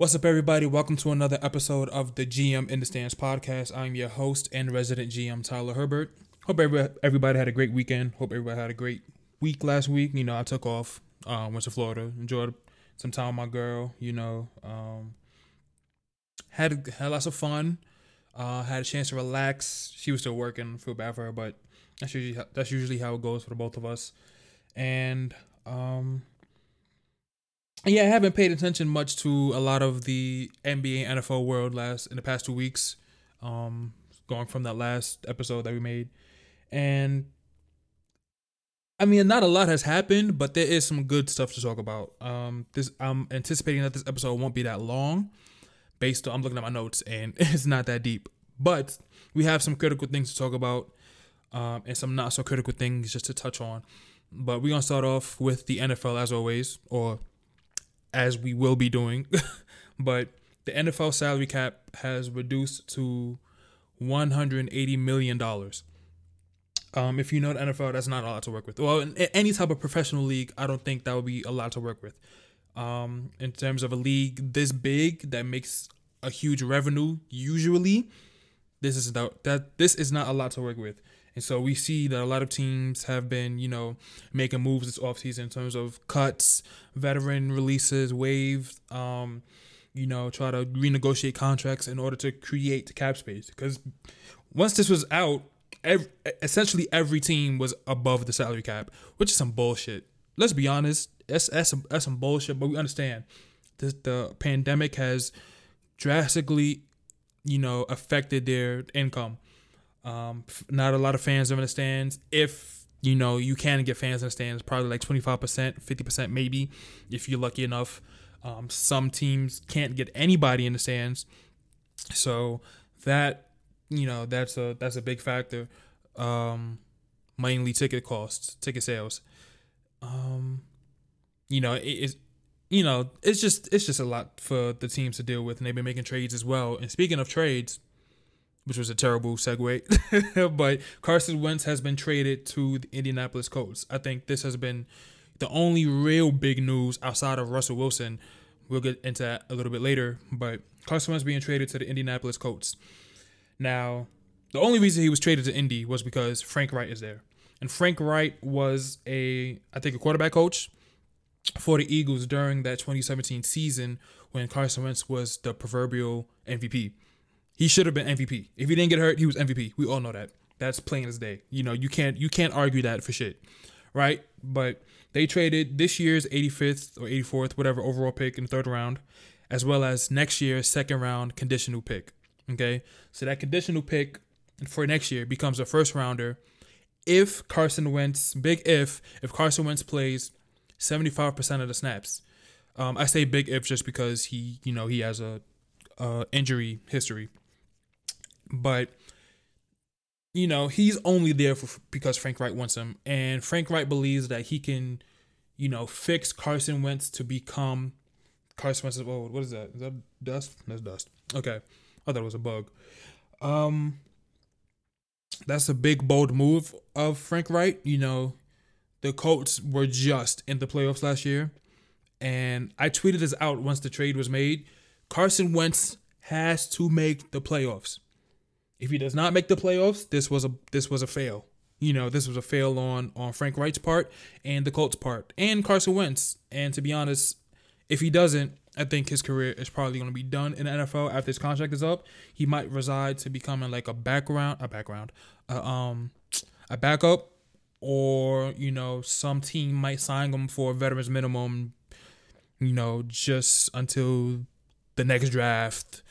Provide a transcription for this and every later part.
What's up, everybody? Welcome to another episode of the GM in the Stands podcast. I'm your host and resident GM, Tyler Herbert. Hope everybody, had a great weekend. Hope everybody had a great week last week. You know, I took off, um, went to Florida, enjoyed some time with my girl. You know, um, had had lots of fun. Uh, had a chance to relax. She was still working. Feel bad for her, but that's usually that's usually how it goes for the both of us. And um, yeah, I haven't paid attention much to a lot of the NBA NFL world last in the past two weeks. Um, going from that last episode that we made, and I mean, not a lot has happened, but there is some good stuff to talk about. Um, this I'm anticipating that this episode won't be that long, based on I'm looking at my notes and it's not that deep, but we have some critical things to talk about, um, and some not so critical things just to touch on. But we're gonna start off with the NFL as always, or as we will be doing. but the NFL salary cap has reduced to $180 million. Um, if you know the NFL, that's not a lot to work with. Well, in any type of professional league, I don't think that would be a lot to work with. Um, in terms of a league this big that makes a huge revenue, usually, this is that this is not a lot to work with. And so we see that a lot of teams have been, you know, making moves this offseason in terms of cuts, veteran releases, waived, um, you know, try to renegotiate contracts in order to create cap space. Because once this was out, every, essentially every team was above the salary cap, which is some bullshit. Let's be honest, that's, that's, some, that's some bullshit, but we understand this, the pandemic has drastically, you know, affected their income. Um, not a lot of fans in the stands. If you know you can get fans in the stands, probably like twenty five percent, fifty percent maybe, if you're lucky enough. Um, some teams can't get anybody in the stands, so that you know that's a that's a big factor. Um, mainly ticket costs, ticket sales. Um, you know it is you know it's just it's just a lot for the teams to deal with, and they've been making trades as well. And speaking of trades which was a terrible segue. but Carson Wentz has been traded to the Indianapolis Colts. I think this has been the only real big news outside of Russell Wilson. We'll get into that a little bit later, but Carson Wentz being traded to the Indianapolis Colts. Now, the only reason he was traded to Indy was because Frank Reich is there. And Frank Reich was a, I think, a quarterback coach for the Eagles during that 2017 season when Carson Wentz was the proverbial MVP. He should have been MVP. If he didn't get hurt, he was MVP. We all know that. That's plain as day. You know, you can't you can't argue that for shit. Right? But they traded this year's 85th or 84th, whatever overall pick in the third round, as well as next year's second round conditional pick. Okay? So that conditional pick for next year becomes a first rounder if Carson Wentz, big if, if Carson Wentz plays 75% of the snaps. Um, I say big if just because he, you know, he has a uh, injury history but you know he's only there for because Frank Reich wants him, and Frank Reich believes that he can, you know, fix Carson Wentz to become Carson Wentz. Oh, what is that? Is that dust? That's dust. Okay, I thought it was a bug. Um, that's a big bold move of Frank Reich. You know, the Colts were just in the playoffs last year, and I tweeted this out once the trade was made. Carson Wentz has to make the playoffs. If he does not make the playoffs, this was a this was a fail. You know, this was a fail on on Frank Reich's part and the Colts part and Carson Wentz. And to be honest, if he doesn't, I think his career is probably going to be done in the NFL after his contract is up. He might reside to becoming like a background, a background, uh, um, a backup, or you know, some team might sign him for a veterans minimum. You know, just until the next draft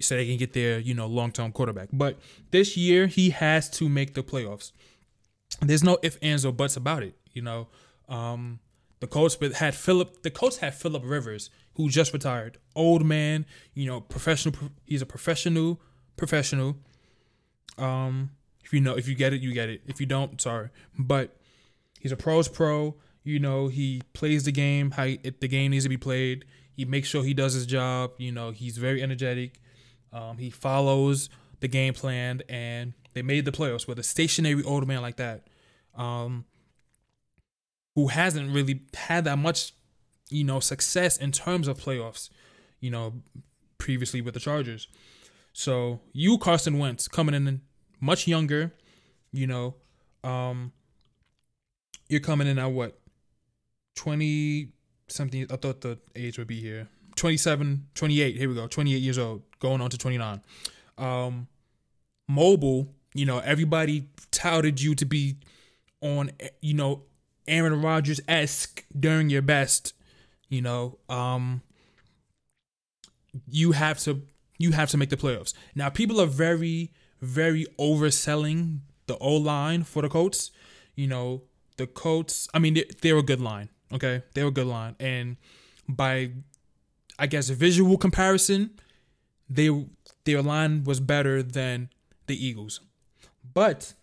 so they can get their you know long term quarterback. But this year he has to make the playoffs. There's no ifs ands or buts about it. You know, um, the Colts had Philip. The Colts had Philip Rivers, who just retired, old man. You know, professional. He's a professional. Professional. Um, if you know, if you get it, you get it. If you don't, sorry. But he's a pros pro. You know, he plays the game how it, the game needs to be played. He makes sure he does his job. You know, he's very energetic. Um, he follows the game plan, and they made the playoffs with a stationary old man like that, um, who hasn't really had that much, you know, success in terms of playoffs. you know, previously with the Chargers. So you, Carson Wentz, coming in much younger, you know, um, you're coming in at what, 20 something? I thought the age would be here. 27, 28, here we go, 28 years old, going on to 29. Um, mobile, you know, everybody touted you to be on, you know, Aaron Rodgers esque during your best, you know, um, you have to you have to make the playoffs. Now people are very very overselling the O line for the Colts. You know the Colts. I mean they're, they're a good line. Okay, they're a good line, and by I guess visual comparison, they their line was better than the Eagles. But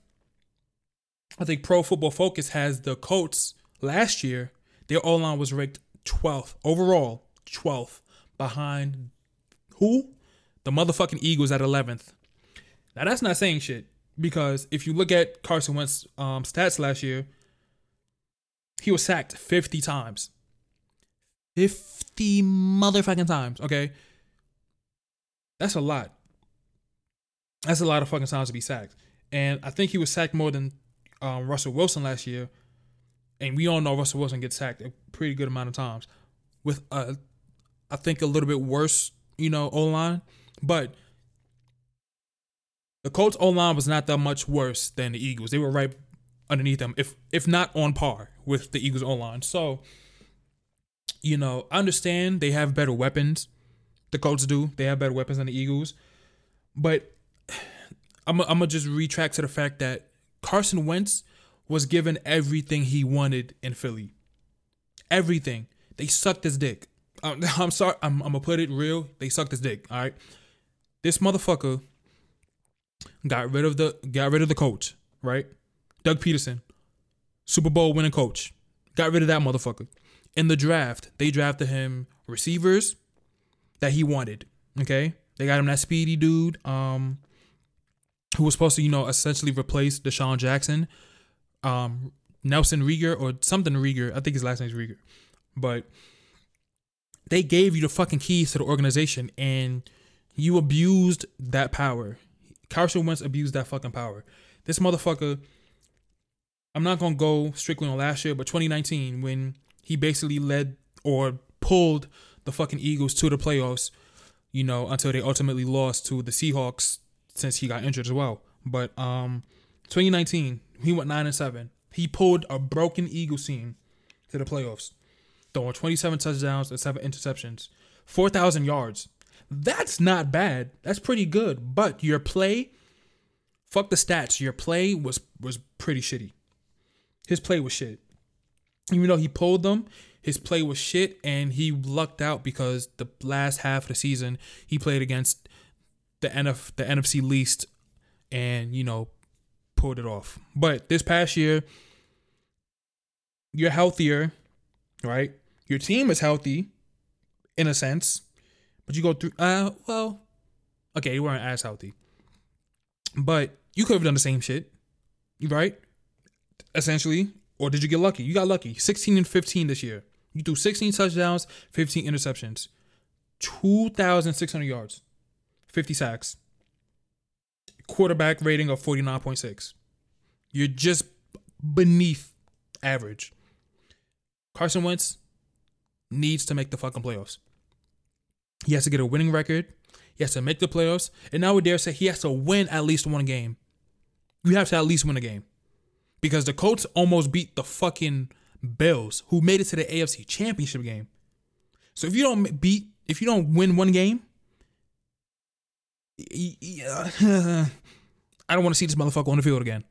I think Pro Football Focus has the Colts last year. Their O line was ranked 12th overall, 12th behind who? The motherfucking Eagles at 11th. Now that's not saying shit because if you look at Carson Wentz um, stats last year, he was sacked 50 times. 50 motherfucking times, okay? That's a lot. That's a lot of fucking times to be sacked. And I think he was sacked more than um, Russell Wilson last year. And we all know Russell Wilson gets sacked a pretty good amount of times with, a, I think, a little bit worse, you know, O line. But the Colts O line was not that much worse than the Eagles. They were right underneath them, if if not on par with the Eagles O line. So, you know, understand they have better weapons. The Colts do. They have better weapons than the Eagles. But I'm I'm gonna just retract to the fact that Carson Wentz was given everything he wanted in Philly. Everything. They sucked his dick. I'm, uh, I'm sorry. I'm, I'm gonna put it real. They sucked his dick. All right. This motherfucker got rid of the got rid of the coach. Right. Doug Pederson, Super Bowl winning coach, got rid of that motherfucker. In the draft, they drafted him receivers that he wanted. Okay. They got him that speedy dude. Um, who was supposed to, you know, essentially replace DeSean Jackson, um, Nelson Reagor or something Reagor. I think his last name is Reagor. But they gave you the fucking keys to the organization and you abused that power. Carson Wentz abused that fucking power. This motherfucker, I'm not gonna go strictly on last year, but 2019 when he basically led or pulled the fucking Eagles to the playoffs, you know, until they ultimately lost to the Seahawks since he got injured as well. But um 2019, he went nine and seven. He pulled a broken Eagles team to the playoffs, throwing 27 touchdowns and seven interceptions, 4,000 yards. That's not bad. That's pretty good. But your play, fuck the stats. Your play was was pretty shitty. His play was shit. Even though he pulled them, his play was shit, and he lucked out because the last half of the season he played against the NF the NFC least, and you know pulled it off. But this past year, you're healthier, right? Your team is healthy, in a sense, but you go through. Uh, well, okay, you weren't as healthy, but you could have done the same shit, right? Essentially, or did you get lucky? You got lucky. 16 and 15 this year. You threw 16 touchdowns, 15 interceptions, 2,600 yards, 50 sacks, quarterback rating of 49.6. You're just beneath average. Carson Wentz needs to make the fucking playoffs. He has to get a winning record. He has to make the playoffs. And now we dare say he has to win at least one game. You have to at least win a game. Because the Colts almost beat the fucking Bills, who made it to the AFC championship game. So if you don't beat, if you don't win one game, uh, I don't want to see this motherfucker on the field again.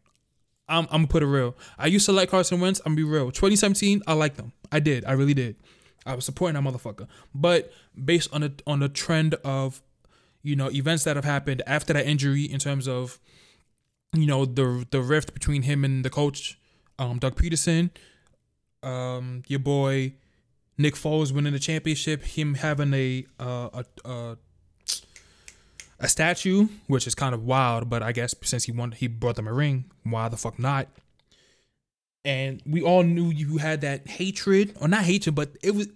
I'm, I'm gonna put it real. I used to like Carson Wentz. I'm gonna be real. 2017, I liked them. I did. I really did. I was supporting that motherfucker. But based on the on the trend of, you know, events that have happened after that injury, in terms of, you know, the the rift between him and the coach, um, Doug Pederson, um, your boy, Nick Foles winning the championship, him having a uh, a, a a statue, which is kind of wild, but I guess since he won, he brought them a ring. Why the fuck not? And we all knew you had that hatred, or not hatred, but it was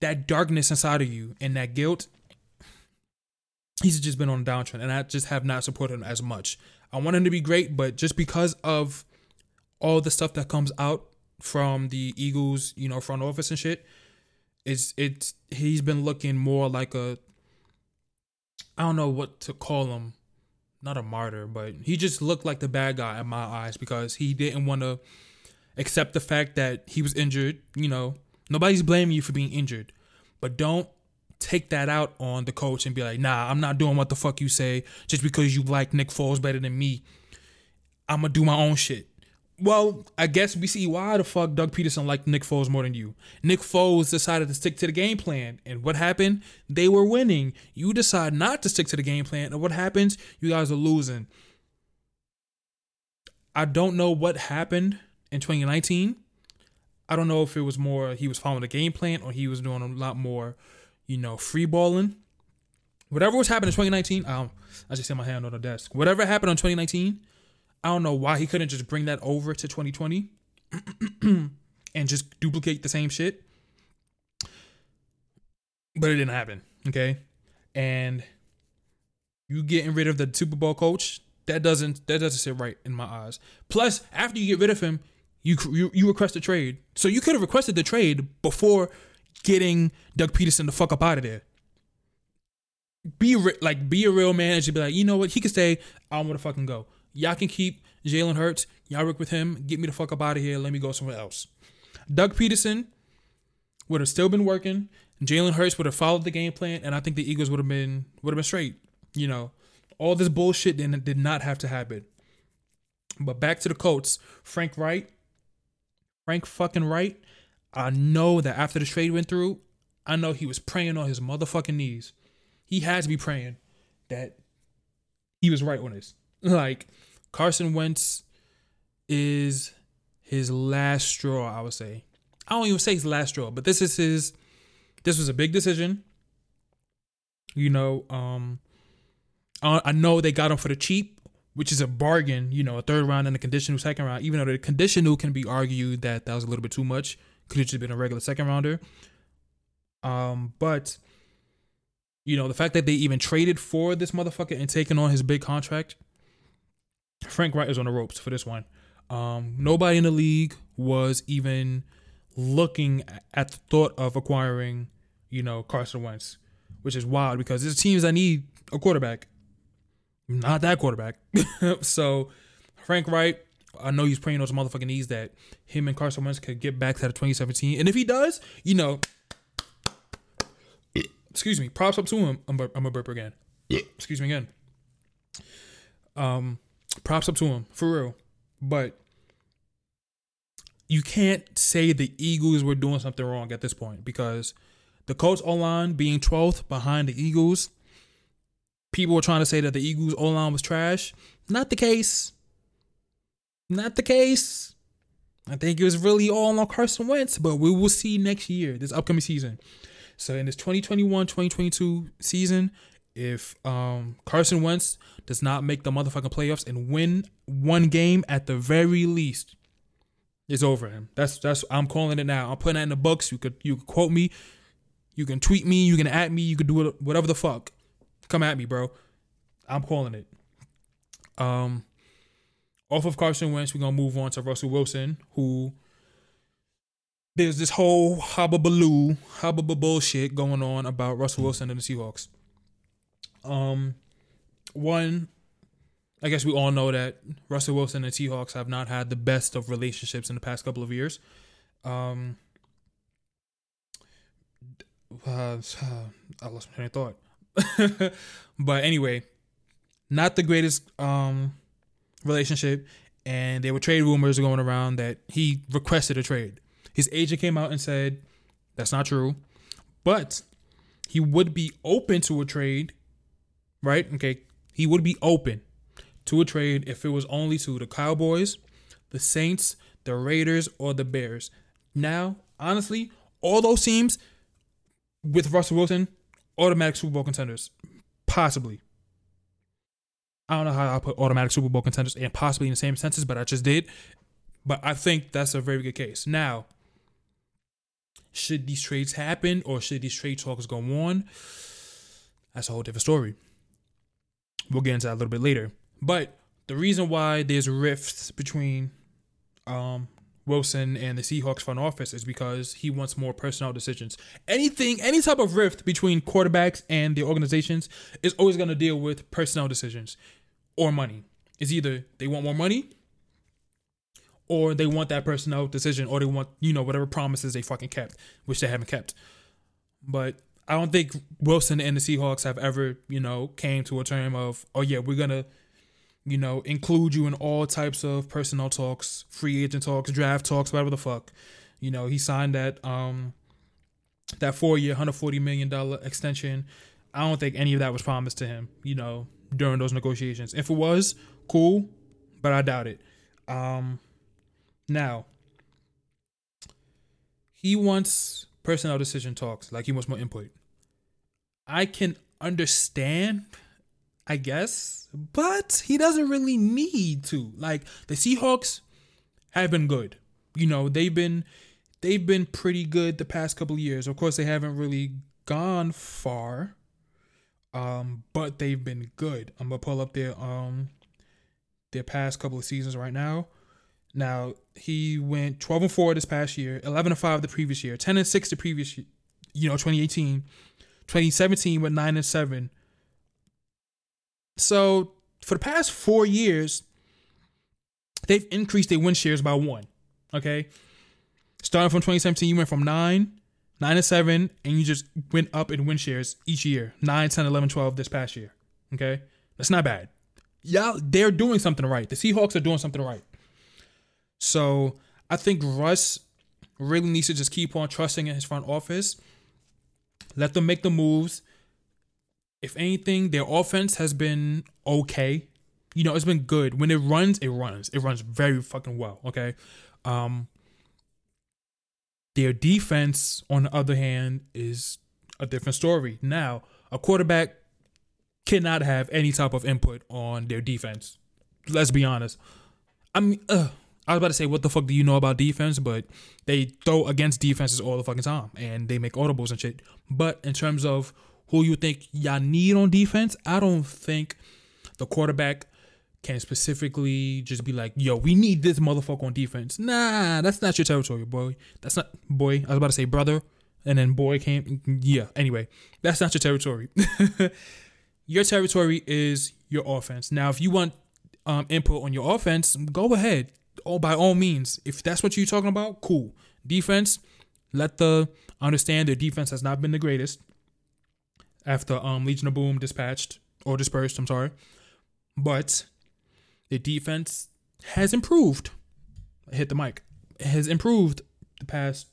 that darkness inside of you and that guilt, he's just been on a downtrend, and I just have not supported him as much. I want him to be great, but just because of all the stuff that comes out from the Eagles, you know, front office and shit, it's it's he's been looking more like a I don't know what to call him, not a martyr, but he just looked like the bad guy in my eyes because he didn't want to accept the fact that he was injured. You know, nobody's blaming you for being injured, but don't take that out on the coach and be like, nah, I'm not doing what the fuck you say just because you like Nick Foles better than me. I'm gonna do my own shit. Well, I guess we see why the fuck Doug Pederson liked Nick Foles more than you. Nick Foles decided to stick to the game plan, and what happened? They were winning. You decide not to stick to the game plan, and what happens? You guys are losing. I don't know what happened in 2019. I don't know if it was more he was following the game plan or he was doing a lot more, you know, free balling. Whatever was happening in 2019, um, I just set my hand on the desk. Whatever happened in 2019, I don't know why he couldn't just bring that over to 2020 and just duplicate the same shit. But it didn't happen. Okay. And you getting rid of the Super Bowl coach, that doesn't that doesn't sit right in my eyes. Plus, after you get rid of him, you you, you request a trade. So you could have requested the trade before getting Doug Pederson the fuck up out of there. Be re- like be a real man and just be like, you know what, he can stay. I want to fucking go. Y'all can keep Jalen Hurts. Y'all work with him. Get me the fuck up out of here. Let me go somewhere else. Doug Pederson would have still been working. Jalen Hurts would have followed the game plan, and I think the Eagles would have been would have been straight. You know, all this bullshit did, did not have to happen. But back to the Colts, Frank Reich, Frank fucking Reich. I know that after the trade went through, I know he was praying on his motherfucking knees. He had to be praying that he was right on this. Like Carson Wentz is his last straw, I would say. I don't even say his last straw, but this is his this was a big decision. You know, um I know they got him for the cheap, which is a bargain, you know, a third round and a conditional second round, even though the conditional can be argued that that was a little bit too much. Could have just been a regular second rounder. Um, but you know, the fact that they even traded for this motherfucker and taking on his big contract, Frank Reich is on the ropes for this one. Um, nobody in the league was even looking at the thought of acquiring, you know, Carson Wentz, which is wild because there's teams that need a quarterback. Not that quarterback. so Frank Reich, I know he's praying on motherfucking knees that him and Carson Wentz could get back to the 2017. And if he does, you know, excuse me, props up to him. I'm, I'm a burp again. excuse me again. Um, props up to him for real. But you can't say the Eagles were doing something wrong at this point because the Colts O line being 12th behind the Eagles, people were trying to say that the Eagles O line was trash. Not the case. Not the case. I think it was really all on Carson Wentz, but we will see next year, this upcoming season. So in this 2021 2022 season, if um, Carson Wentz does not make the motherfucking playoffs and win one game at the very least, it's over him. That's that's I'm calling it now. I'm putting that in the books. You could you could quote me, you can tweet me, you can at me, you could do whatever the fuck. Come at me, bro. I'm calling it. Um off of Carson Wentz, we're gonna move on to Russell Wilson, who there's this whole hubbubaloo, hubbub bullshit going on about Russell Wilson and the Seahawks. Um, one, I guess we all know that Russell Wilson and the Seahawks have not had the best of relationships in the past couple of years. Um, uh, I lost my train of thought. but anyway, not the greatest um relationship, and there were trade rumors going around that he requested a trade. His agent came out and said that's not true, but he would be open to a trade right? Okay, he would be open to a trade if it was only to the Cowboys, the Saints, the Raiders, or the Bears. Now, honestly, all those teams with Russell Wilson, automatic Super Bowl contenders, possibly. I don't know how I put automatic Super Bowl contenders and possibly in the same sentence, but I just did. But I think that's a very good case. Now, Should these trades happen or should these trade talks go on? That's a whole different story. We'll get into that a little bit later. But the reason why there's rifts between um, Wilson and the Seahawks front office is because he wants more personnel decisions. Anything, any type of rift between quarterbacks and the organizations is always going to deal with personnel decisions or money. It's either they want more money or they want that personnel decision or they want, you know, whatever promises they fucking kept, which they haven't kept. But I don't think Wilson and the Seahawks have ever, you know, came to a term of, oh yeah, we're gonna, you know, include you in all types of personnel talks, free agent talks, draft talks, whatever the fuck. You know, he signed that um that four year, hundred forty million dollar extension. I don't think any of that was promised to him, you know, during those negotiations. If it was, cool, but I doubt it. Um now he wants personnel decision talks, like he wants more input. I can understand, I guess, but he doesn't really need to. Like the Seahawks have been good. You know, they've been they've been pretty good the past couple years. Of course, they haven't really gone far. Um, but they've been good. I'm gonna pull up their um their past couple of seasons right now. Now he went 12 and 4 this past year, 11 and 5 the previous year, 10 and 6 the previous year, you know, 2018. 2017 went 9 and 7. So for the past four years, they've increased their win shares by one. Okay. Starting from 2017, you went from 9, 9 and 7, and you just went up in win shares each year 9, 10, 11, 12 this past year. Okay. That's not bad. Y'all, they're doing something right. The Seahawks are doing something right. So I think Russ really needs to just keep on trusting in his front office. Let them make the moves. If anything, their offense has been okay. You know, it's been good. When it runs, it runs. It runs very fucking well. Okay. Um their defense, on the other hand, is a different story. Now, a quarterback cannot have any type of input on their defense. Let's be honest. I mean, uh, I was about to say, what the fuck do you know about defense? But they throw against defenses all the fucking time and they make audibles and shit. But in terms of who you think y'all need on defense, I don't think the quarterback can specifically just be like, yo, we need this motherfucker on defense. Nah, that's not your territory, boy. That's not, boy. I was about to say brother, and then boy came. Yeah, anyway, that's not your territory. your territory is your offense. Now, if you want um, input on your offense, go ahead all by all means, if that's what you're talking about, cool. Defense, let the understand their defense has not been the greatest after um Legion of Boom dispatched or dispersed, I'm sorry. But the defense has improved. I hit the mic. Has improved the past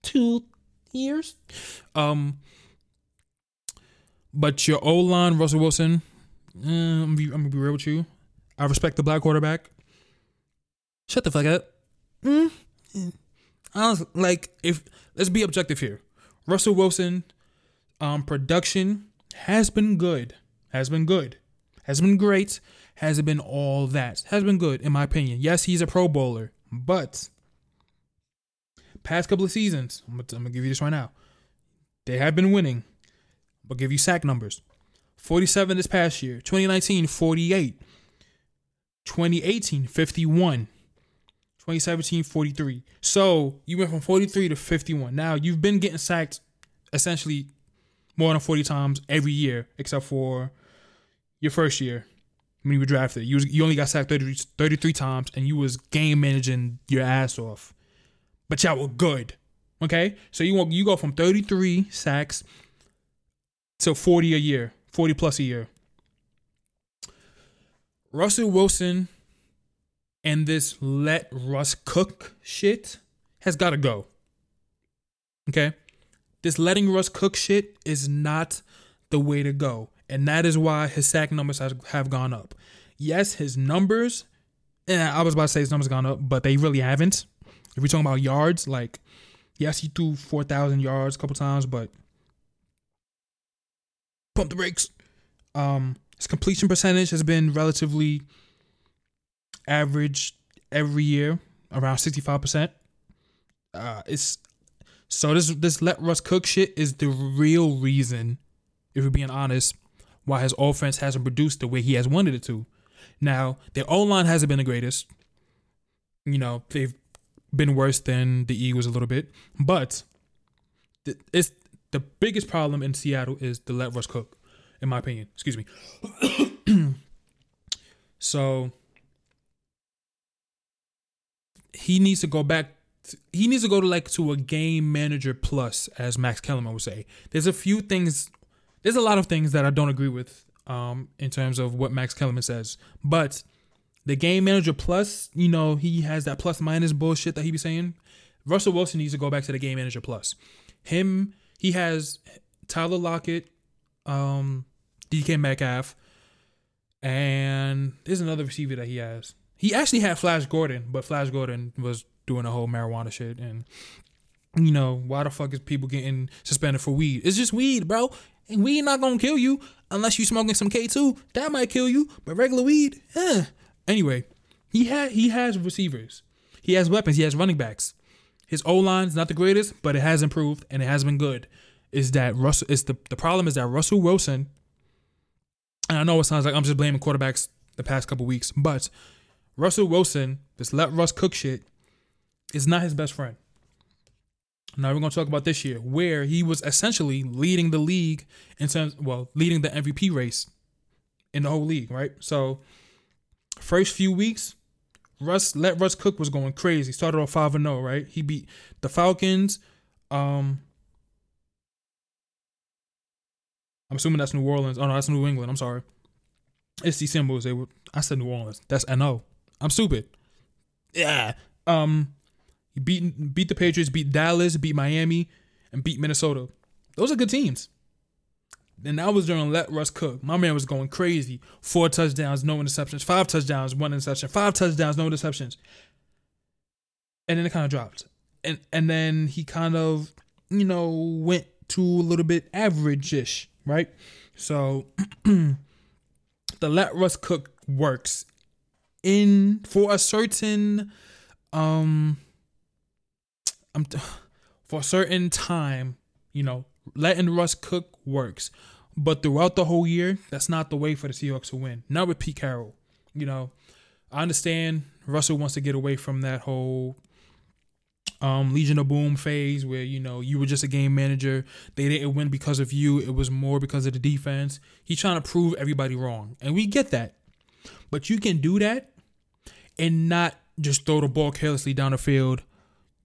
two years. Um but your O line, Russell Wilson, uh, I'm, gonna be, I'm gonna be real with you. I respect the black quarterback. Shut the fuck up. Mm. I was like, if let's be objective here. Russell Wilson, um, production has been good. Has been good. Has been great. Hasn't been all that. Has been good in my opinion. Yes, he's a Pro Bowler, but past couple of seasons, I'm gonna, I'm gonna give you this right now. They have been winning. I'll give you sack numbers. 47 this past year. 2019, 48. 2018, 51. 2017, 43. So you went from 43 to 51. Now you've been getting sacked essentially more than 40 times every year, except for your first year when you were drafted. You, was, you only got sacked 30, 33 times and you was game managing your ass off. But y'all were good. Okay? So you want you go from 33 sacks to 40 a year, 40 plus a year. Russell Wilson and this let Russ cook shit has got to go. Okay? This letting Russ cook shit is not the way to go. And that is why his sack numbers have gone up. Yes, his numbers, and I was about to say his numbers gone up, but they really haven't. If we're talking about yards, like, yes, he threw 4,000 yards a couple times, but pump the brakes. Um, his completion percentage has been relatively average every year around 65%. Uh, it's So this this let Russ cook shit is the real reason, if we're being honest, why his offense hasn't produced the way he has wanted it to. Now, their O line hasn't been the greatest. You know, they've been worse than the Eagles a little bit, but it's the biggest problem in Seattle is the let Russ cook, in my opinion. Excuse me. so he needs to go back. he needs to go to like to a game manager plus, as Max Kellerman would say. There's a few things. There's a lot of things that I don't agree with um, in terms of what Max Kellerman says, but the game manager plus, you know, he has that plus minus bullshit that he be saying. Russell Wilson needs to go back to the game manager plus. Him, he has Tyler Lockett, um, DK Metcalf, and there's another receiver that he has. He actually had Flash Gordon, but Flash Gordon was doing a whole marijuana shit. And, you know, why the fuck is people getting suspended for weed? It's just weed, bro. And weed not gonna kill you unless you smoking some K2. That might kill you, but regular weed, eh. Anyway, he had he has receivers. He has weapons. He has running backs. His O line's not the greatest, but it has improved and it has been good. Is that Russell? Is the the problem is that Russell Wilson. And I know it sounds like I'm just blaming quarterbacks the past couple weeks, but Russell Wilson, this let Russ cook shit, is not his best friend. Now we're gonna talk about this year, where he was essentially leading the league in terms, well, leading the MVP race in the whole league, right? So, first few weeks, Russ let Russ Cook was going crazy. Started off five and zero, right? He beat the Falcons. Um, I'm assuming that's New Orleans. Oh no, that's New England. I'm sorry. It's the symbols. They were. I said New Orleans. That's NO. I'm stupid. Yeah. Um, he beat beat the Patriots, beat Dallas, beat Miami, and beat Minnesota. Those are good teams. And that was during let Russ cook. My man was going crazy. Four touchdowns, no interceptions. Five touchdowns, one interception. Five touchdowns, no interceptions. And then it kind of dropped. And and then he kind of, you know, went to a little bit average-ish, right? So the let Russ cook works in for a certain um I'm for a certain time, you know, letting Russ cook works. But throughout the whole year, that's not the way for the Seahawks to win. Not with Pete Carroll. You know, I understand Russell wants to get away from that whole um, Legion of Boom phase where, you know, you were just a game manager. They didn't win because of you. It was more because of the defense. He's trying to prove everybody wrong. And we get that. But you can do that and not just throw the ball carelessly down the field,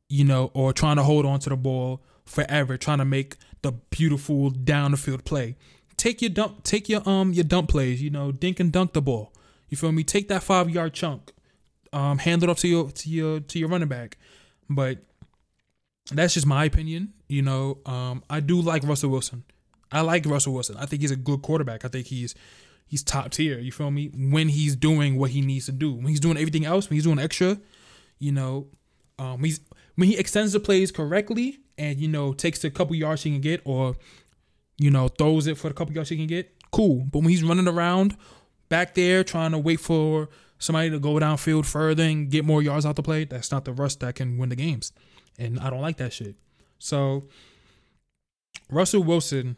you know, or trying to hold on to the ball forever, trying to make the beautiful down the field play. Take your dump, take your um your dump plays, you know, dink and dunk the ball. You feel me? Take that five yard chunk, um, hand it off to your to your to your running back. But that's just my opinion. You know, um, I do like Russell Wilson. I like Russell Wilson. I think he's a good quarterback. I think he's he's top tier. You feel me? When he's doing what he needs to do, when he's doing everything else, when he's doing extra, you know, um, he's when he extends the plays correctly and you know takes the couple yards he can get, or you know throws it for the couple yards he can get, cool. But when he's running around back there trying to wait for somebody to go downfield further and get more yards out the play, that's not the Russ that can win the games, and I don't like that shit. So Russell Wilson,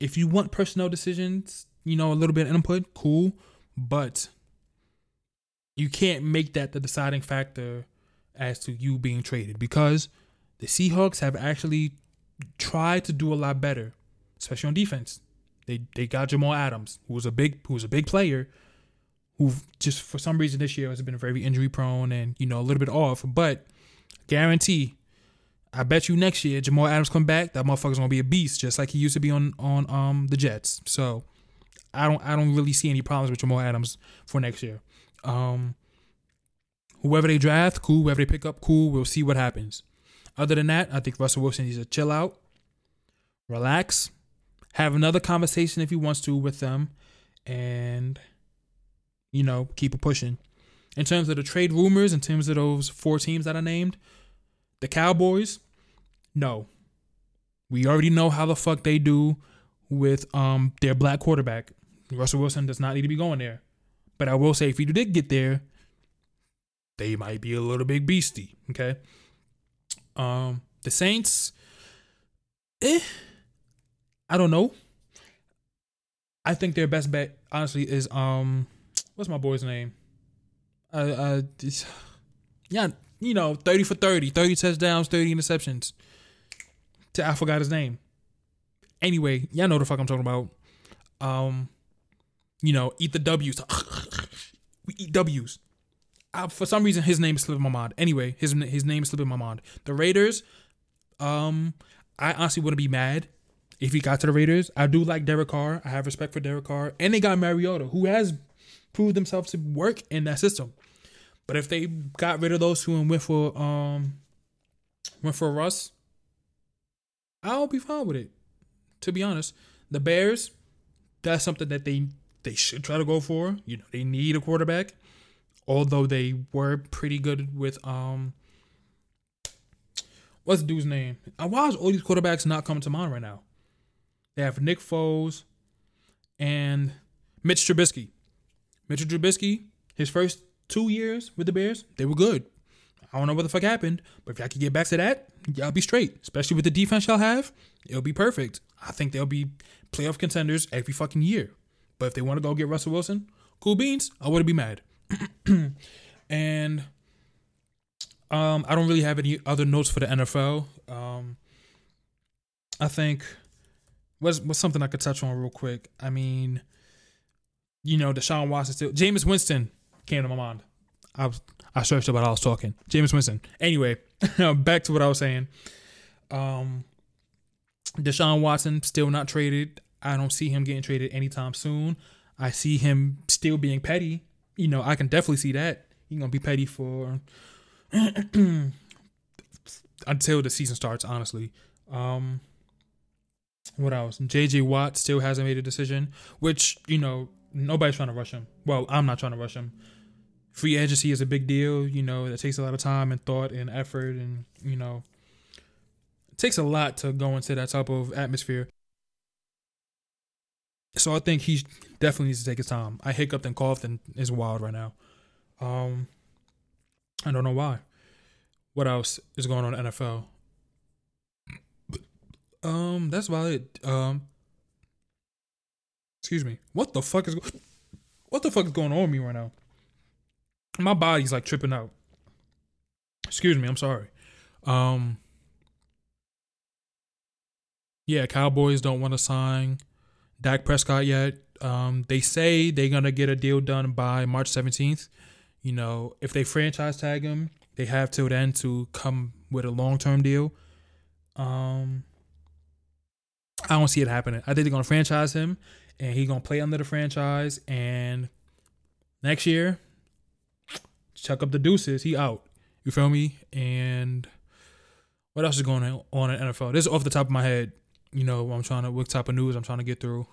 if you want personnel decisions you know, a little bit of input, cool, but you can't make that the deciding factor as to you being traded because the Seahawks have actually tried to do a lot better, especially on defense. They they got Jamal Adams, who was a big who was a big player, who just for some reason this year has been very injury prone and you know a little bit off. But guarantee, I bet you next year Jamal Adams come back, that motherfucker's gonna be a beast, just like he used to be on on um the Jets. So I don't I don't really see any problems with Jamal Adams for next year. Um, whoever they draft, cool. Whoever they pick up, cool. We'll see what happens. Other than that, I think Russell Wilson needs to chill out, relax, have another conversation if he wants to with them, and you know keep it pushing. In terms of the trade rumors, in terms of those four teams that I named, the Cowboys, no. We already know how the fuck they do with um their black quarterback. Russell Wilson does not need to be going there. But I will say, if he did get there, they might be a little bit beastie. Okay. Um, The Saints, eh, I don't know. I think their best bet, honestly, is um, what's my boy's name? Uh, uh, it's, yeah, you know, thirty for 30, 30 touchdowns, thirty interceptions. To I forgot his name. Anyway, y'all know the fuck I'm talking about. Um, you know, eat the W's. we eat W's. Uh, for some reason, his name is slipping my mind. Anyway, his his name is slipping my mind. The Raiders. Um, I honestly wouldn't be mad if he got to the Raiders. I do like Derek Carr. I have respect for Derek Carr, and they got Mariota, who has proved themselves to work in that system. But if they got rid of those two and went for um went for Russ, I'll be fine with it. To be honest, the Bears, that's something that they they should try to go for. You know, they need a quarterback. Although they were pretty good with um what's the dude's name? Why is all these quarterbacks not coming to mind right now? They have Nick Foles and Mitch Trubisky. Mitch Trubisky, his first two years with the Bears, they were good. I don't know what the fuck happened, but if y'all can get back to that, y'all be straight. Especially with the defense y'all have, it'll be perfect. I think they'll be playoff contenders every fucking year. But if they want to go get Russell Wilson, cool beans. I wouldn't be mad. and um, I don't really have any other notes for the NFL. Um, I think was what's something I could touch on real quick. I mean, you know, Deshaun Watson still Jameis Winston came to my mind. I was I searched about I was talking. Jameis Winston. Anyway, back to what I was saying. Um Deshaun Watson still not traded. I don't see him getting traded anytime soon. I see him still being petty. You know, I can definitely see that. He's gonna be petty for until the season starts, honestly. Um what else? JJ Watt still hasn't made a decision, which, you know, nobody's trying to rush him. Well, I'm not trying to rush him. Free agency is a big deal, you know, it takes a lot of time and thought and effort and, you know, it takes a lot to go into that type of atmosphere. So I think he definitely needs to take his time. I hiccuped and coughed and is wild right now. Um I don't know why. What else is going on in NFL? Um, that's about it. Um, excuse me. What the fuck is what the fuck is going on with me right now? My body's like tripping out. Excuse me. I'm sorry. Um. Yeah, Cowboys don't want to sign Dak Prescott yet. Um, they say they're gonna get a deal done by March 17th. You know, if they franchise tag him, they have till then to come with a long term deal. Um, I don't see it happening. I think they're gonna franchise him, and he's gonna play under the franchise. And next year, chuck up the deuces. He out. You feel me? And what else is going on in NFL? This is off the top of my head. You know, I'm trying to what type of news I'm trying to get through.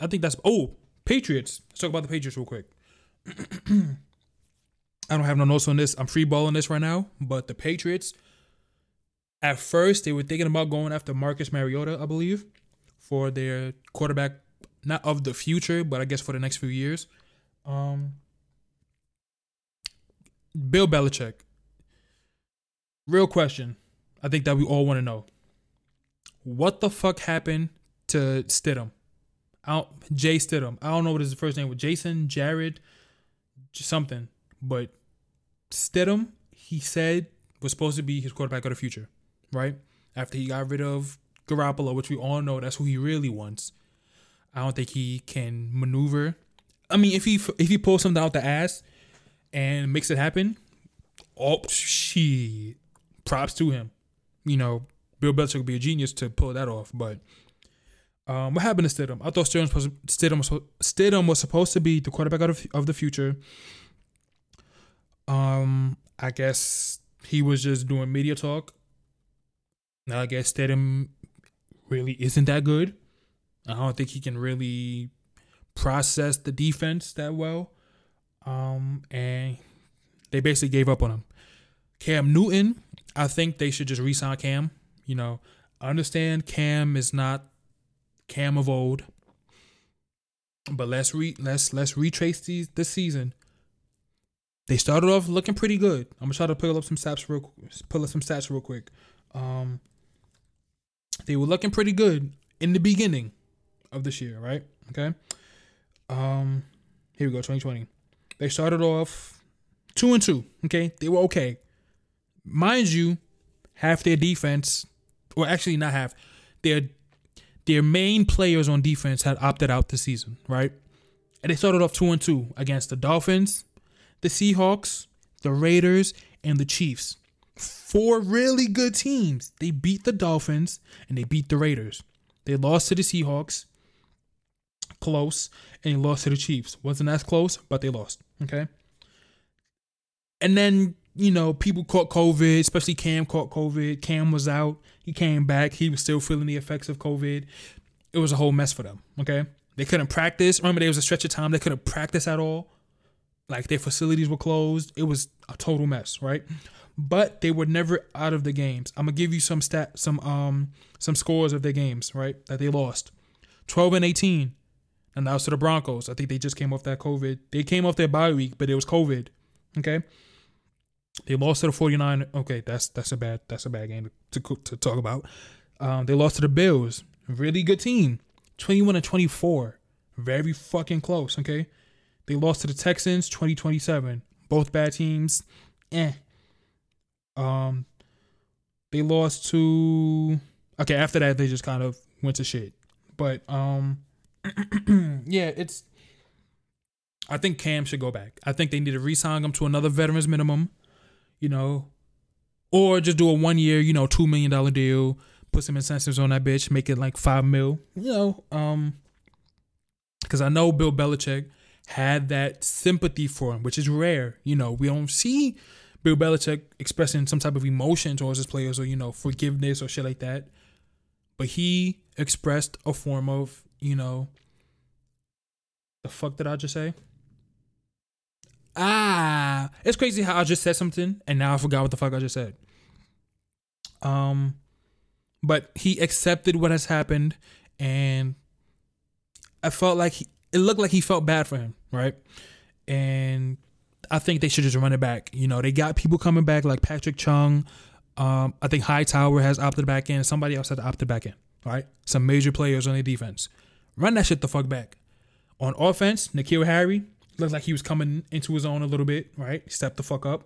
I think that's oh Patriots. Let's talk about the Patriots real quick. I don't have no notes on this. I'm free balling this right now, but the Patriots at first, they were thinking about going after Marcus Mariota, I believe, for their quarterback, not of the future, but I guess for the next few years. Um, Bill Belichick. Real question. I think that we all want to know. What the fuck happened to Stidham? Don't, Jay Stidham. I don't know what his first name was. Jason, Jared, something. But Stidham, he said, was supposed to be his quarterback of the future right? After he got rid of Garoppolo, which we all know that's who he really wants. I don't think he can maneuver. I mean, if he if he pulls something out the ass and makes it happen, oh she props to him. You know, Bill Belichick would be a genius to pull that off. But um, what happened to Stidham? I thought Stidham was, Stidham was, Stidham was supposed to be the quarterback of, of the future. Um, I guess he was just doing media talk now I guess Stidham really isn't that good. I don't think he can really process the defense that well. Um, and they basically gave up on him. Cam Newton, I think they should just resign Cam. You know, understand Cam is not Cam of old, but let's re let's let's retrace these this season. They started off looking pretty good. I'm gonna try to pull up some stats real pull up some stats real quick. Um, they were looking pretty good in the beginning of this year, right? Okay. Um, here we go, 2020. They started off two and two. Okay, they were okay. Mind you, half their defense, or actually not half, their their main players on defense had opted out this season, right? And they started off two and two against the Dolphins, the Seahawks, the Raiders, and the Chiefs. Four really good teams. They beat the Dolphins and they beat the Raiders. They lost to the Seahawks, close, and they lost to the Chiefs. Wasn't as close, but they lost. Okay. And then, you know, people caught COVID, especially Cam caught COVID. Cam was out. He came back. He was still feeling the effects of COVID. It was a whole mess for them. Okay. They couldn't practice. Remember, there was a stretch of time they couldn't practice at all. Like their facilities were closed. It was a total mess, right? But they were never out of the games. I'm gonna give you some stat, some um, some scores of their games, right? That they lost, 12 and 18, and that was to the Broncos. I think they just came off that COVID. They came off their bye week, but it was COVID. Okay. They lost to the 49. Okay, that's that's a bad that's a bad game to to talk about. Um, they lost to the Bills. Really good team. 21 and 24. Very fucking close, okay? They lost to the Texans 2027. Both bad teams. Eh. Um they lost to Okay, after that they just kind of went to shit. But um yeah, it's I think Cam should go back. I think they need to re-sign him to another veterans minimum, you know, or just do a one year, you know, two million dollar deal, put some incentives on that bitch, make it like five mil, you know, um, because I know Bill Belichick had that sympathy for him, which is rare. You know, we don't see Bill Belichick expressing some type of emotion towards his players or, you know, forgiveness or shit like that. But he expressed a form of, you know, the fuck did I just say? Ah, it's crazy how I just said something and now I forgot what the fuck I just said. Um, but he accepted what has happened and I felt like he, it looked like he felt bad for him, right? And I think they should just run it back. You know, they got people coming back like Patrick Chung. Um, I think Hightower has opted back in. Somebody else has opted back in. Right? Some major players on the defense. Run that shit the fuck back. On offense, N'Keal Harry looked like he was coming into his own a little bit. Right? Step the fuck up.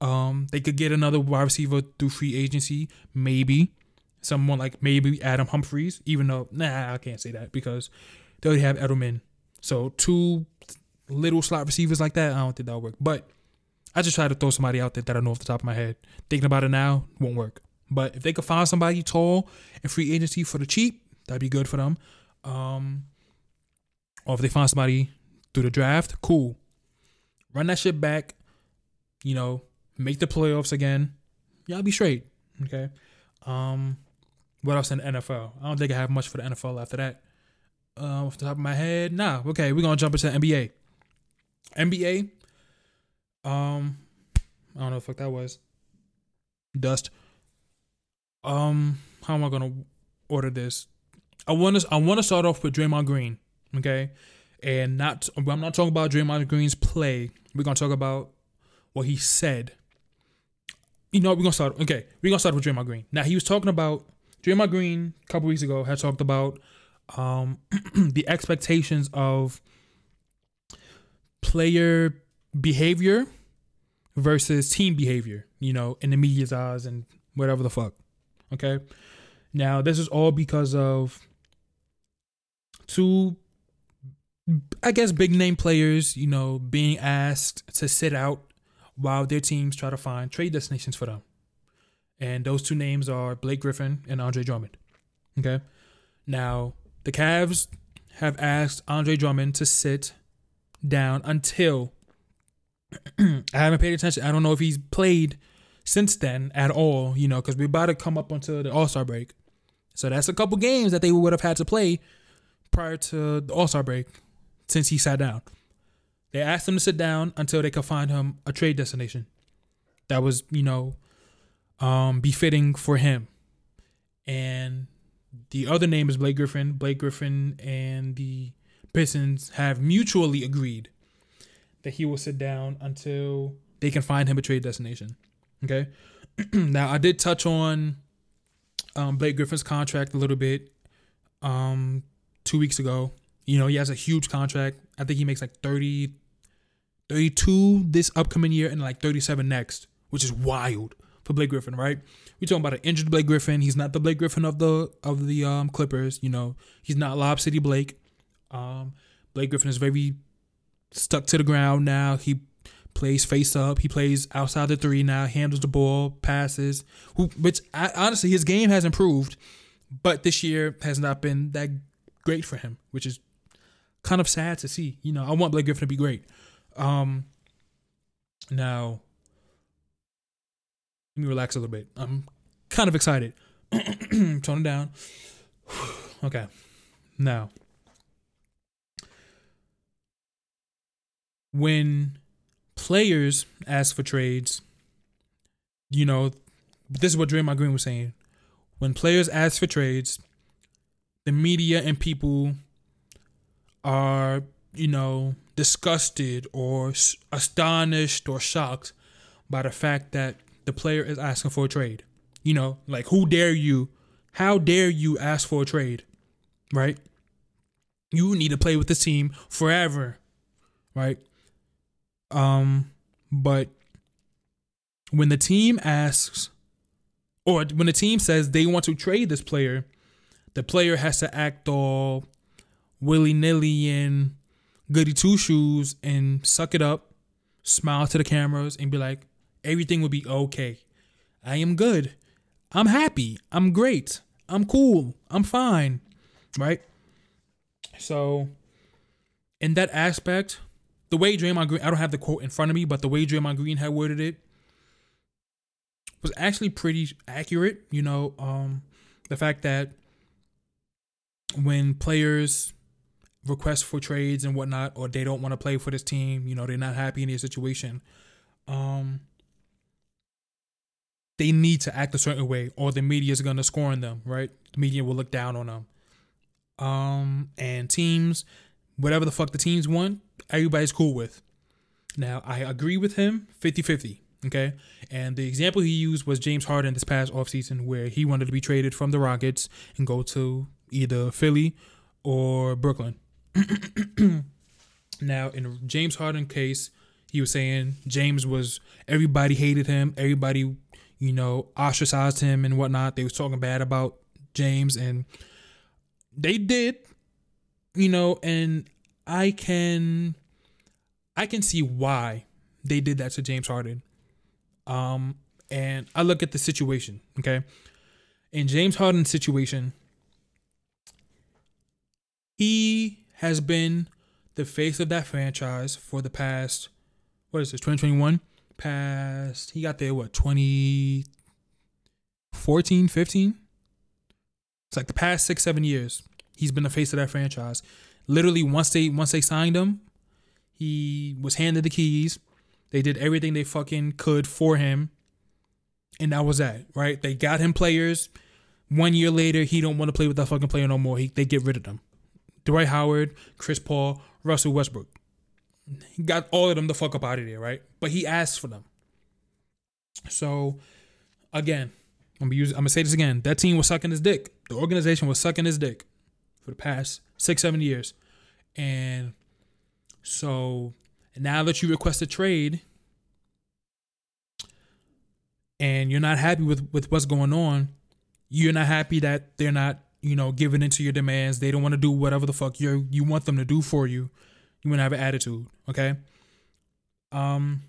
Um, they could get another wide receiver through free agency, maybe. Someone like maybe Adam Humphries, even though nah, I can't say that because they already have Edelman so two little slot receivers like that, I don't think that'll work. But I just try to throw somebody out there that I know off the top of my head. Thinking about it now won't work. But if they could find somebody tall and free agency for the cheap, that'd be good for them. Um, or if they find somebody through the draft, cool. Run that shit back. You know, make the playoffs again. Y'all be straight. Okay. Um, what else in the NFL? I don't think I have much for the NFL after that uh, off the top of my head. Nah, okay, we're gonna jump into NBA. NBA. Um, I don't know what the fuck that was. Dust. Um, how am I gonna order this? I want to I want to start off with Draymond Green, okay, and not I'm not talking about Draymond Green's play. We're gonna talk about what he said. You know, we're gonna start. Okay, we're gonna start with Draymond Green. Now he was talking about Draymond Green a couple weeks ago had talked about um, the expectations of player behavior versus team behavior, you know, in the media's eyes and whatever the fuck. Okay. Now, this is all because of two, I guess, big name players, you know, being asked to sit out while their teams try to find trade destinations for them. And those two names are Blake Griffin and Andre Drummond. Okay. Now, the Cavs have asked Andre Drummond to sit down until I haven't paid attention. I don't know if he's played since then at all, you know, because we're about to come up until the All Star break. So that's a couple games that they would have had to play prior to the All Star break since he sat down. They asked him to sit down until they could find him a trade destination that was, you know, um, befitting for him. And the other name is Blake Griffin. Blake Griffin and the Pistons have mutually agreed that he will sit down until they can find him a trade destination. Okay. now I did touch on um, Blake Griffin's contract a little bit um, two weeks ago. You know, he has a huge contract. I think he makes like 30, 32 this upcoming year and like 37 next, which is wild for Blake Griffin, right? We're talking about an injured Blake Griffin. He's not the Blake Griffin of the of the um, Clippers. You know, he's not Lob City Blake. Um, Blake Griffin is very stuck to the ground now. He plays face up. He plays outside the three now. Handles the ball, passes. Who, which I, honestly, his game has improved, but this year has not been that great for him, which is kind of sad to see. You know, I want Blake Griffin to be great. Um, now, let me relax a little bit. I'm kind of excited. Tone it down. okay. Now, when players ask for trades, you know, this is what Draymond Green was saying. When players ask for trades, the media and people are, you know, disgusted or astonished or shocked by the fact that the player is asking for a trade. You know, like who dare you? How dare you ask for a trade? Right? You need to play with this team forever. Right? Um but when the team asks or when the team says they want to trade this player, the player has to act all willy nilly and goody two shoes and suck it up, smile to the cameras, and be like, everything will be okay. I am good. I'm happy. I'm great. I'm cool. I'm fine. Right? So, in that aspect, the way Draymond Green, I don't have the quote in front of me, but the way Draymond Green had worded it was actually pretty accurate. You know, um, the fact that when players request for trades and whatnot, or they don't want to play for this team, you know, they're not happy in their situation, um, they need to act a certain way, or the media is gonna score on them, right? The media will look down on them. Um, and teams, whatever the fuck the teams want, everybody's cool with. Now, I agree with him 50 50. Okay. And the example he used was James Harden this past offseason, where he wanted to be traded from the Rockets and go to either Philly or Brooklyn. now, in James Harden case, he was saying James was everybody hated him, everybody, you know, ostracized him and whatnot. They was talking bad about James, and they did, you know, and I can, I can see why they did that to James Harden. Um, and I look at the situation, okay? In James Harden's situation, he has been the face of that franchise for the past what is this 2021 past he got there what 2014 15 it's like the past six seven years he's been the face of that franchise. Literally once they once they signed him he was handed the keys. They did everything they fucking could for him. And that was that right? They got him players. One year later he don't want to play with that fucking player no more. He, they get rid of them Dwight Howard, Chris Paul, Russell Westbrook. He got all of them the fuck up out of there, right? But he asked for them. So, again, I'm gonna use. I'm gonna say this again. That team was sucking his dick. The organization was sucking his dick for the past six, seven years, and so now that you request a trade, and you're not happy with with what's going on, you're not happy that they're not you know, giving into your demands. They don't want to do whatever the fuck you you want them to do for you. You want to have an attitude, okay? Um,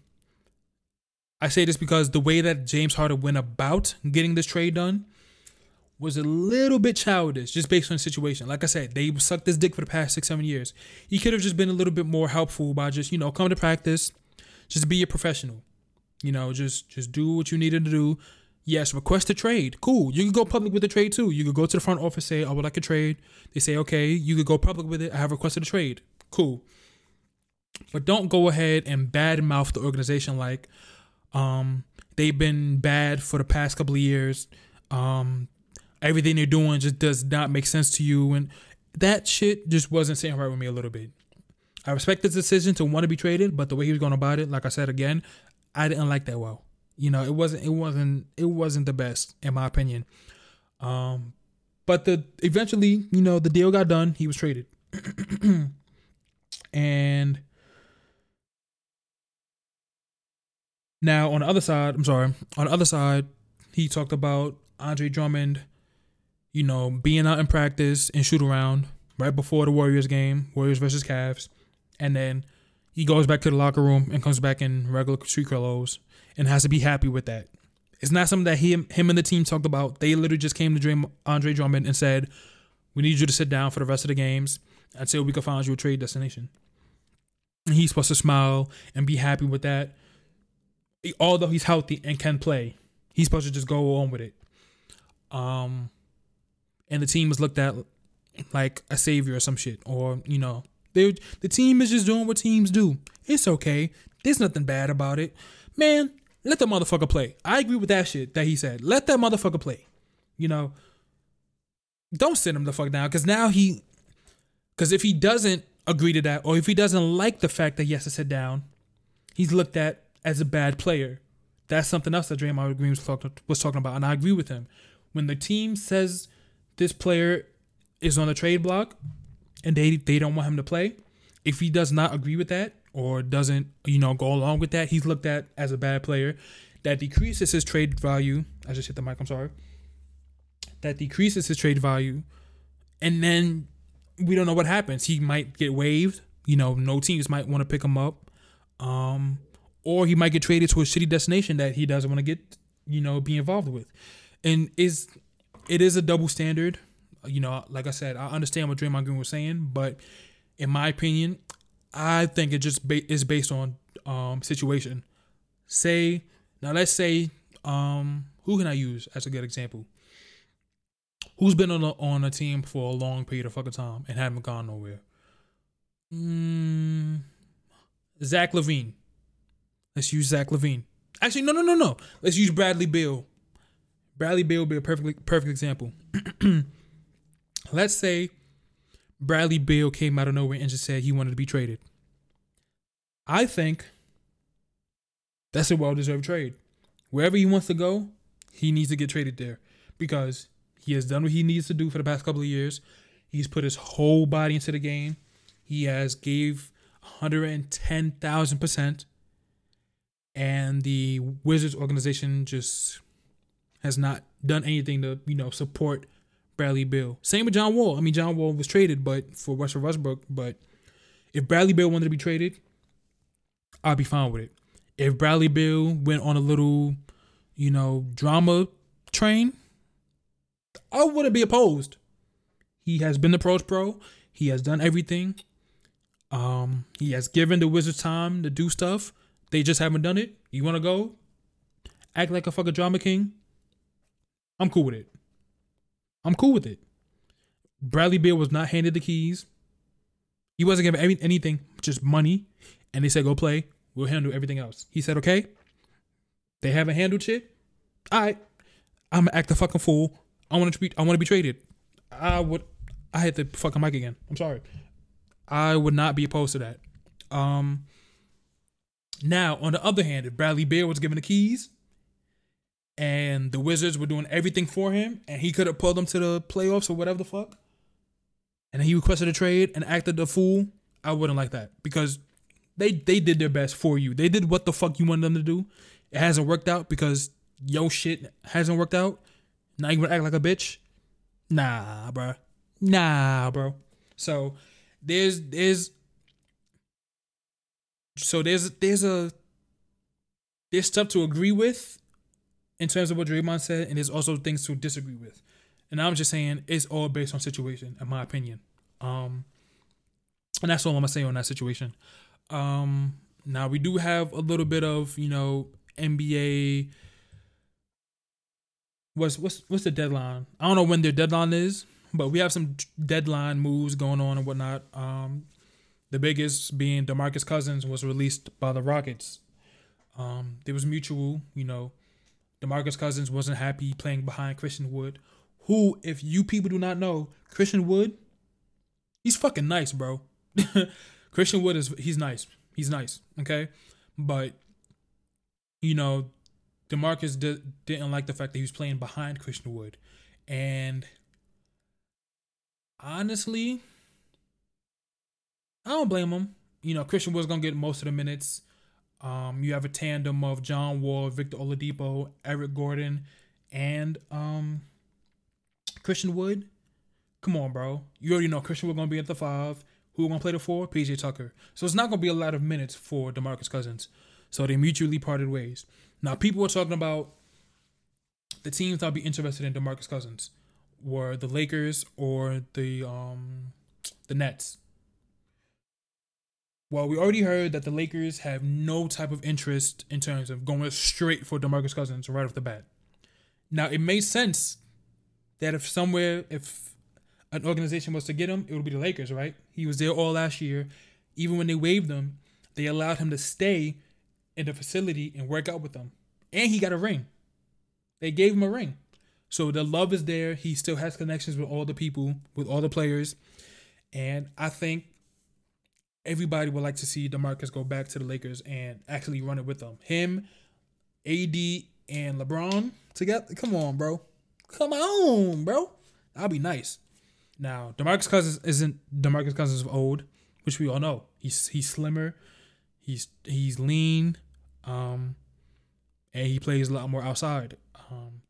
I say this because the way that James Harden went about getting this trade done was a little bit childish, just based on the situation. Like I said, they sucked this dick for the past six, seven years. He could have just been a little bit more helpful by just, you know, come to practice, just be a professional. You know, just just do what you needed to do Yes, request a trade. Cool. You could go public with the trade too. You could go to the front office, say, I would like a trade. They say, okay, you could go public with it. I have requested a trade. Cool. But don't go ahead and badmouth the organization like um, they've been bad for the past couple of years. Um, everything they're doing just does not make sense to you. And that shit just wasn't sitting right with me a little bit. I respect his decision to want to be traded, but the way he was going about it, like I said again, I didn't like that well. You know, it wasn't it wasn't it wasn't the best in my opinion. Um, but the eventually, you know, the deal got done. He was traded, and now on the other side, I'm sorry, on the other side, he talked about Andre Drummond, you know, being out in practice and shoot around right before the Warriors game, Warriors versus Cavs, and then he goes back to the locker room and comes back in regular street clothes and has to be happy with that. It's not something that he, him and the team talked about. They literally just came to Andre Drummond and said, "We need you to sit down for the rest of the games until we can find you a trade destination." And he's supposed to smile and be happy with that, although he's healthy and can play. He's supposed to just go on with it. Um, and the team was looked at like a savior or some shit, or you know, they the team is just doing what teams do. It's okay. There's nothing bad about it, man. Let the motherfucker play. I agree with that shit that he said. Let that motherfucker play. You know, don't sit him the fuck down because now he, because if he doesn't agree to that, or if he doesn't like the fact that he has to sit down, he's looked at as a bad player. That's something else that Draymond Green was talking, was talking about, and I agree with him. When the team says this player is on the trade block and they they don't want him to play, if he does not agree with that, or doesn't, you know, go along with that, he's looked at as a bad player. That decreases his trade value. I just hit the mic, I'm sorry. That decreases his trade value. And then we don't know what happens. He might get waived. You know, no teams might want to pick him up. Um, or he might get traded to a shitty destination that he doesn't want to get, you know, be involved with. And is it is a double standard. You know, like I said, I understand what Draymond Green was saying, but in my opinion, I think it just ba- is based on um, situation. Say now, let's say um, who can I use as a good example? Who's been on a, on a team for a long period of fucking time and haven't gone nowhere? Mm, Zach LaVine. Let's use Zach LaVine. Actually, no, no, no, no. Let's use Bradley Beal. Bradley Beal would be a perfect perfect example. Let's say Bradley Beal came out of nowhere and just said he wanted to be traded. I think that's a well deserved trade. Wherever he wants to go, he needs to get traded there because he has done what he needs to do for the past couple of years. He's put his whole body into the game. He has gave 110,000%. And the Wizards organization just has not done anything to, you know, support Bradley Beal. Same with John Wall. I mean, John Wall was traded, but for Russell Westbrook. But if Bradley Beal wanted to be traded, I'd be fine with it. If Bradley Beal went on a little, you know, drama train, I wouldn't be opposed. He has been the pros pro. He has done everything. Um, he has given the Wizards time to do stuff. They just haven't done it. You want to go? Act like a fucking drama king. I'm cool with it. I'm cool with it. Bradley Beal was not handed the keys. He wasn't given any, anything, just money. And they said, go play. We'll handle everything else. He said, okay. They haven't handled shit. All right. I'm gonna act a fucking fool. I want to be. I want to be traded. I would. I hit the fucking mic again. I'm sorry. I would not be opposed to that. Um. Now, on the other hand, if Bradley Beal was given the keys, and the Wizards were doing everything for him, and he could have pulled them to the playoffs or whatever the fuck, and he requested a trade and acted the fool, I wouldn't like that because they they did their best for you. They did what the fuck you wanted them to do. It hasn't worked out because yo shit hasn't worked out. Now you gonna act like a bitch? Nah, bro. Nah, bro. So there's there's so there's there's a there's stuff to agree with in terms of what Draymond said, and there's also things to disagree with. And I'm just saying it's all based on situation, in my opinion. Um, and that's all I'm gonna say on that situation. Um, now we do have a little bit of you know NBA. What's what's what's the deadline? I don't know when their deadline is, but we have some deadline moves going on and whatnot. Um, the biggest being Demarcus Cousins was released by the Rockets. Um, there was mutual, you know, DeMarcus Cousins wasn't happy playing behind Christian Wood, who, if you people do not know, Christian Wood, he's fucking nice, bro. Christian Wood is he's nice. He's nice, okay? But you know, DeMarcus di- didn't like the fact that he was playing behind Christian Wood. And honestly, I don't blame him. You know, Christian Wood's gonna get most of the minutes. Um, you have a tandem of John Wall, Victor Oladipo, Eric Gordon, and um, Christian Wood. Come on, bro. You already know Christian Wood gonna be at the five. Who gonna play the four? PJ Tucker. So it's not gonna be a lot of minutes for Demarcus Cousins. So they mutually parted ways. Now people are talking about the teams that'll be interested in Demarcus Cousins were the Lakers or the um the Nets. Well, we already heard that the Lakers have no type of interest in terms of going straight for Demarcus Cousins right off the bat. Now, it makes sense that if somewhere, if an organization was to get him, it would be the Lakers, right? He was there all last year. Even when they waived him, they allowed him to stay in the facility and work out with them. And he got a ring. They gave him a ring. So the love is there. He still has connections with all the people, with all the players. And I think everybody would like to see DeMarcus go back to the Lakers and actually run it with them. Him, AD, and LeBron together. Come on, bro. Come on, bro. That'll be nice. Now, DeMarcus Cousins isn't DeMarcus Cousins of old, which we all know. He's he's slimmer, he's he's lean, um, and he plays a lot more outside. Um,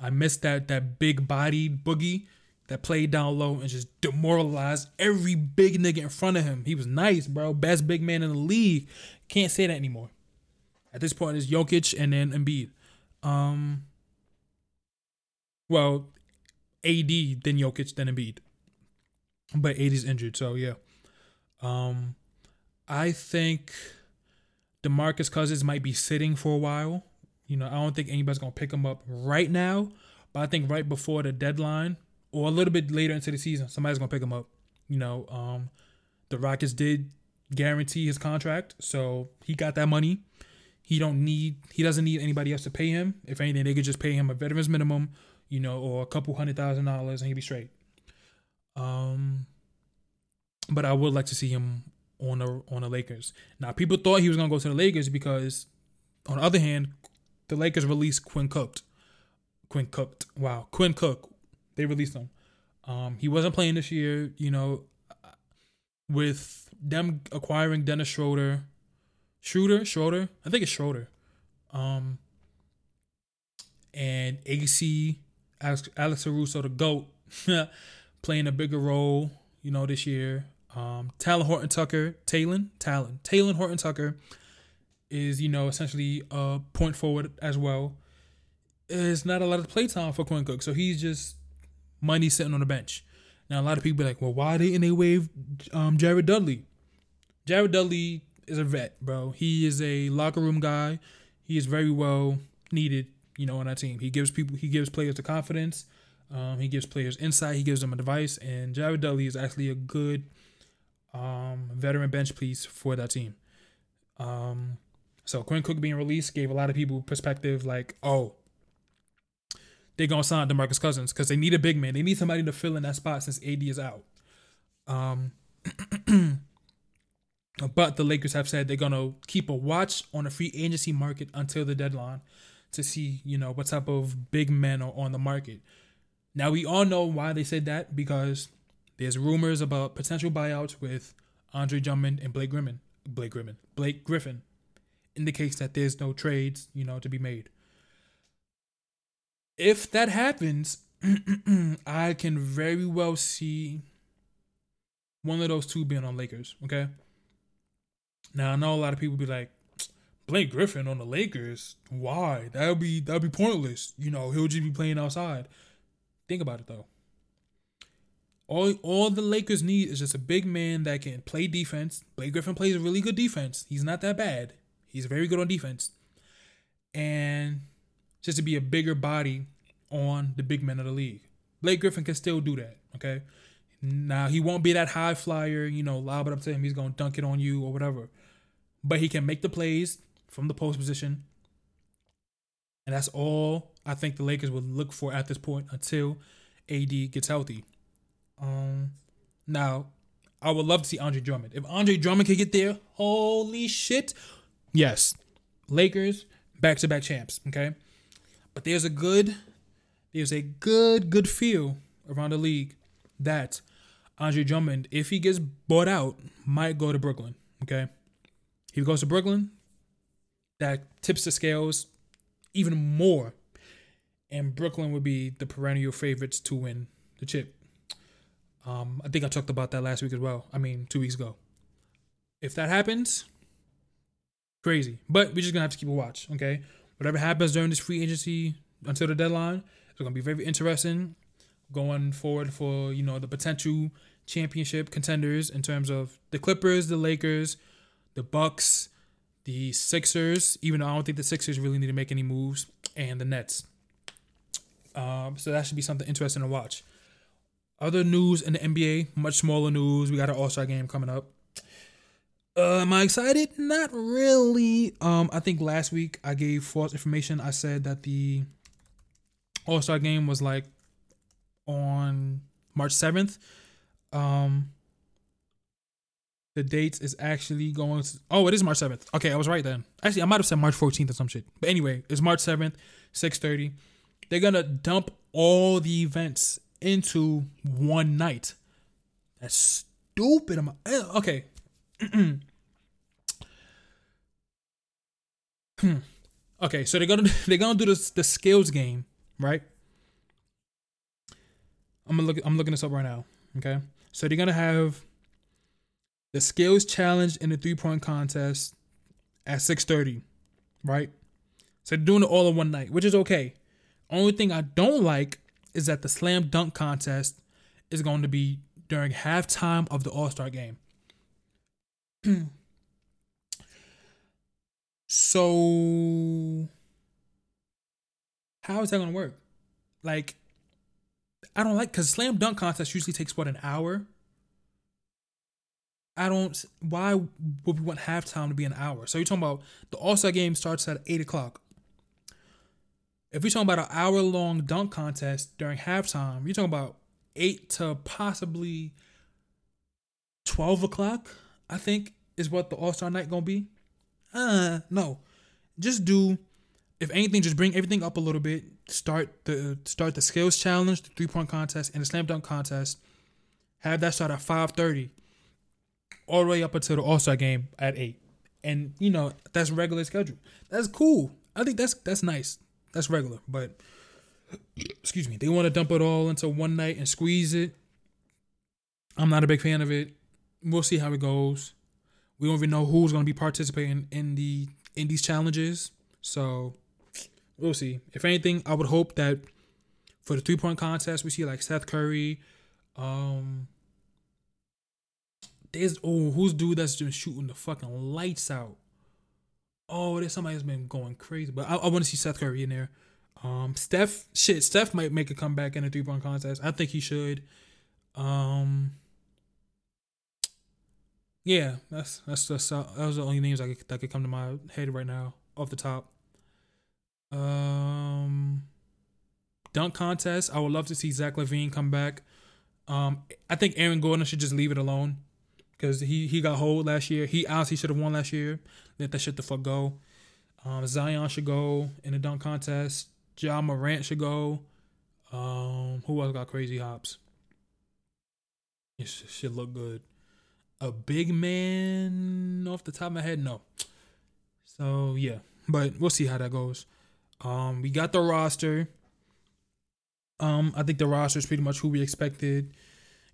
I miss that that big bodied boogie that played down low and just demoralized every big nigga in front of him. He was nice, bro. Best big man in the league. Can't say that anymore. At this point, it's Jokic and then Embiid. Um, well, AD, then Jokic, then Embiid. But AD's injured, so yeah. Um, I think DeMarcus Cousins might be sitting for a while. You know, I don't think anybody's gonna pick him up right now, but I think right before the deadline, or a little bit later into the season, somebody's gonna pick him up. You know, um, the Rockets did guarantee his contract, so he got that money. He don't need he doesn't need anybody else to pay him. If anything, they could just pay him a veteran's minimum, you know, or a couple hundred thousand dollars and he'd be straight. Um but I would like to see him on the on the Lakers. Now people thought he was gonna go to the Lakers because on the other hand, the Lakers released Quinn Cooked. Quinn Cooked. Wow. Quinn Cook they released him. Um, he wasn't playing this year, you know, with them acquiring Dennis Schroeder, Schroeder, Schroeder, I think it's Schroeder, um, and AC, Alex, Alex the GOAT, playing a bigger role, you know, this year. Um, Talen Horton Tucker, Talen, Talon, Talen Horton Tucker is, you know, essentially a point forward as well. It's not a lot of playtime for Quinn Cook, so he's just money sitting on the bench. Now a lot of people be like, well, why didn't they waive um, Jared Dudley? Jared Dudley is a vet, bro. He is a locker room guy. He is very well needed, you know, on that team. He gives people, he gives players the confidence. Um, he gives players insight. He gives them advice. And Jared Dudley is actually a good um, veteran bench piece for that team. Um, so Quinn Cook being released gave a lot of people perspective, like, oh, they're gonna sign Demarcus Cousins because they need a big man. They need somebody to fill in that spot since AD is out. Um, but the Lakers have said they're gonna keep a watch on the free agency market until the deadline to see, you know, what type of big men are on the market. Now we all know why they said that because there's rumors about potential buyouts with Andre Drummond and Blake Griffin. Blake Griffin. Blake Griffin indicates that there's no trades, you know, to be made if that happens, I can very well see one of those two being on Lakers. Okay. Now I know a lot of people be like, Blake Griffin on the Lakers. Why? That would be that would be pointless. You know, he'll just be playing outside. Think about it though. All all the Lakers need is just a big man that can play defense. Blake Griffin plays a really good defense. He's not that bad. He's very good on defense. And just to be a bigger body on the big men of the league. Blake Griffin can still do that. Okay. Now he won't be that high flyer, you know, lob it up to him, he's gonna dunk it on you or whatever. But he can make the plays from the post position. And that's all I think the Lakers would look for at this point until AD gets healthy. Um now I would love to see Andre Drummond. If Andre Drummond could get there, holy shit. Yes. Lakers, back to back champs. Okay. But there's a good there's a good, good feel around the league that Andre Drummond, if he gets bought out, might go to Brooklyn. Okay. He goes to Brooklyn, that tips the scales even more. And Brooklyn would be the perennial favorites to win the chip. Um, I think I talked about that last week as well. I mean, two weeks ago. If that happens, crazy. But we're just gonna have to keep a watch, okay? Whatever happens during this free agency until the deadline, it's gonna be very interesting going forward for you know the potential championship contenders in terms of the Clippers, the Lakers, the Bucks, the Sixers. Even though I don't think the Sixers really need to make any moves, and the Nets. Um, so that should be something interesting to watch. Other news in the NBA, much smaller news. We got an All Star game coming up. Uh, am I excited? Not really. Um, I think last week I gave false information. I said that the All Star game was like on March seventh. Um, the dates is actually going. To, oh, it is March seventh. Okay, I was right then. Actually, I might have said March fourteenth or some shit. But anyway, it's March seventh, six thirty. They're gonna dump all the events into one night. That's stupid. I'm, eh, okay. okay, so they're gonna they're gonna do this the skills game, right? I'm gonna look I'm looking this up right now. Okay. So they're gonna have the skills challenge in the three point contest at 6:30, right? So they're doing it all in one night, which is okay. Only thing I don't like is that the slam dunk contest is going to be during halftime of the All Star game. so, how is that to work? Like, I don't like because slam dunk contest usually takes what an hour. I don't. Why would we want halftime to be an hour? So you're talking about the All Star game starts at eight o'clock. If we're talking about an hour long dunk contest during halftime, you're talking about eight to possibly twelve o'clock. I think is what the All Star night gonna be. Uh, no, just do. If anything, just bring everything up a little bit. Start the start the skills challenge, the three point contest, and the slam dunk contest. Have that start at five thirty, all the way up until the All Star game at eight. And you know that's regular schedule. That's cool. I think that's that's nice. That's regular. But excuse me, they want to dump it all into one night and squeeze it. I'm not a big fan of it. We'll see how it goes. We don't even know who's going to be participating in the in these challenges, so we'll see. If anything, I would hope that for the three point contest, we see like Seth Curry. Um, there's oh, who's dude that's been shooting the fucking lights out? Oh, there's somebody that's been going crazy, but I, I want to see Seth Curry in there. Um, Steph, shit, Steph might make a comeback in a three point contest. I think he should. Um, yeah, that's that's just uh, that was the only names I could, that could come to my head right now off the top. Um, dunk contest. I would love to see Zach LaVine come back. Um, I think Aaron Gordon should just leave it alone because he he got hold last year. He honestly should have won last year. Let that shit the fuck go. Um, Zion should go in the dunk contest. Ja Morant should go. Um, who else got crazy hops? It should look good a big man off the top of my head, no. So yeah, but we'll see how that goes. Um, we got the roster. Um, I think the roster is pretty much who we expected.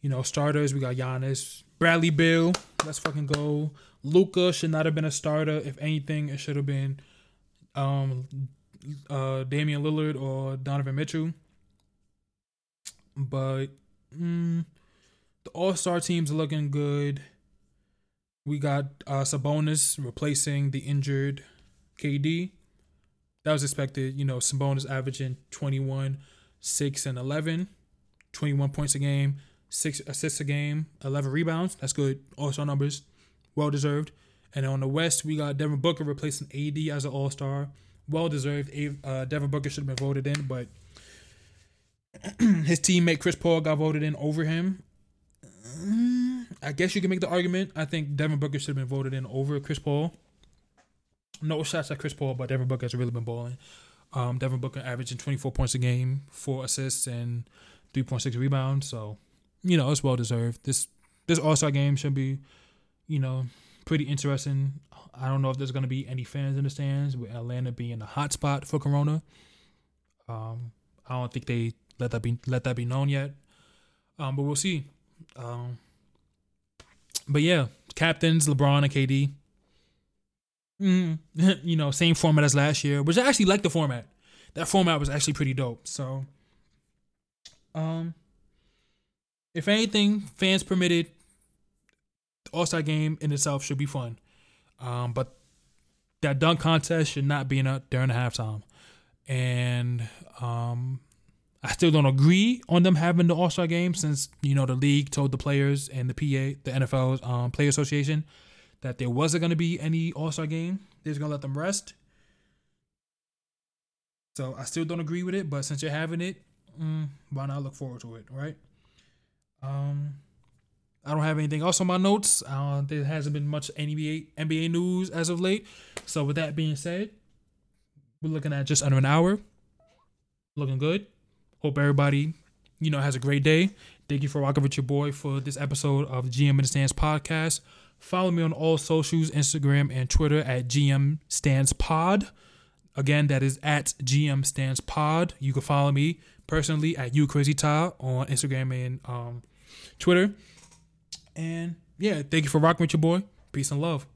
You know, starters we got Giannis, Bradley Beal. Let's fucking go. Luka should not have been a starter. If anything, it should have been um uh Damian Lillard or Donovan Mitchell. But mm, the All Star team's are looking good. We got uh, Sabonis replacing the injured KD. That was expected. You know, Sabonis averaging 21, 6, and 11. 21 points a game, 6 assists a game, 11 rebounds. That's good. Star numbers. Well deserved. And on the West, we got Devin Booker replacing AD as an All Star. Well deserved. Uh, Devin Booker should have been voted in, but his teammate Chris Paul got voted in over him. I guess you can make the argument. I think Devin Booker should have been voted in over Chris Paul. No shots at Chris Paul, but Devin Booker has really been balling. Um, Devin Booker averaging 24 points a game, four assists, and 3.6 rebounds. So, you know, it's well deserved. This this All Star game should be, you know, pretty interesting. I don't know if there's going to be any fans in the stands with Atlanta being a hot spot for Corona. Um, I don't think they let that be let that be known yet. Um, but we'll see. Um, but yeah, captains LeBron and KD. Mm, you know, same format as last year, which I actually like the format. That format was actually pretty dope. So, um, if anything, fans permitted, All Star game in itself should be fun. Um, but that dunk contest should not be in a, during the halftime. And um, I still don't agree on them having the All Star game since you know the league told the players and the PA, the NFL's um, Player Association, that there wasn't going to be any All Star game. They're going to let them rest. So I still don't agree with it, but since you're having it, mm, why not look forward to it, right? Um, I don't have anything else on my notes. Uh, there hasn't been much NBA NBA news as of late. So with that being said, we're looking at just under an hour. Looking good. Hope everybody, you know, has a great day. Thank you for rocking with your boy for this episode of GM in the Stands podcast. Follow me on all socials, Instagram and Twitter at GM Stands Pod. Again, that is at GM Stands Pod. You can follow me personally at You Crazy Ty on Instagram and um, Twitter. And yeah, thank you for rocking with your boy. Peace and love.